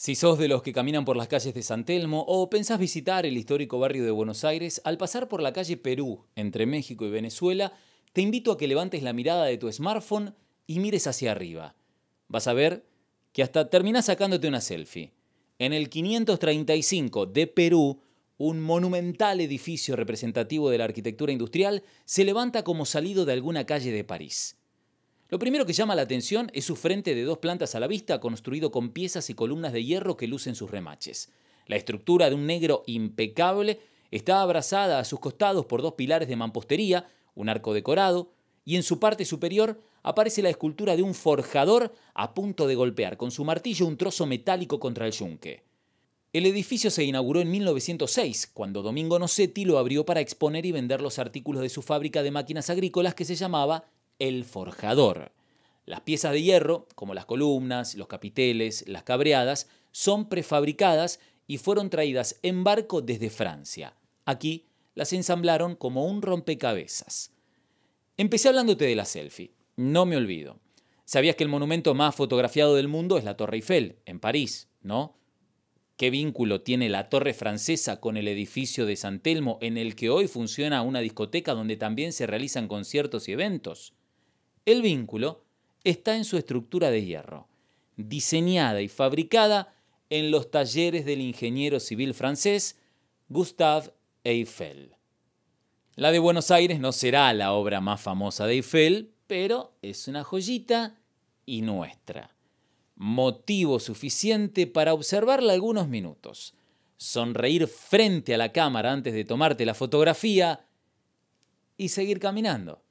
Si sos de los que caminan por las calles de San Telmo o pensás visitar el histórico barrio de Buenos Aires, al pasar por la calle Perú, entre México y Venezuela, te invito a que levantes la mirada de tu smartphone y mires hacia arriba. Vas a ver que hasta terminás sacándote una selfie. En el 535 de Perú, un monumental edificio representativo de la arquitectura industrial se levanta como salido de alguna calle de París. Lo primero que llama la atención es su frente de dos plantas a la vista, construido con piezas y columnas de hierro que lucen sus remaches. La estructura de un negro impecable está abrazada a sus costados por dos pilares de mampostería, un arco decorado, y en su parte superior aparece la escultura de un forjador a punto de golpear con su martillo un trozo metálico contra el yunque. El edificio se inauguró en 1906, cuando Domingo Nocetti lo abrió para exponer y vender los artículos de su fábrica de máquinas agrícolas que se llamaba el forjador. Las piezas de hierro, como las columnas, los capiteles, las cabreadas, son prefabricadas y fueron traídas en barco desde Francia. Aquí las ensamblaron como un rompecabezas. Empecé hablándote de la selfie. No me olvido. Sabías que el monumento más fotografiado del mundo es la Torre Eiffel, en París, ¿no? ¿Qué vínculo tiene la torre francesa con el edificio de San Telmo en el que hoy funciona una discoteca donde también se realizan conciertos y eventos? El vínculo está en su estructura de hierro, diseñada y fabricada en los talleres del ingeniero civil francés Gustave Eiffel. La de Buenos Aires no será la obra más famosa de Eiffel, pero es una joyita y nuestra. Motivo suficiente para observarla algunos minutos, sonreír frente a la cámara antes de tomarte la fotografía y seguir caminando.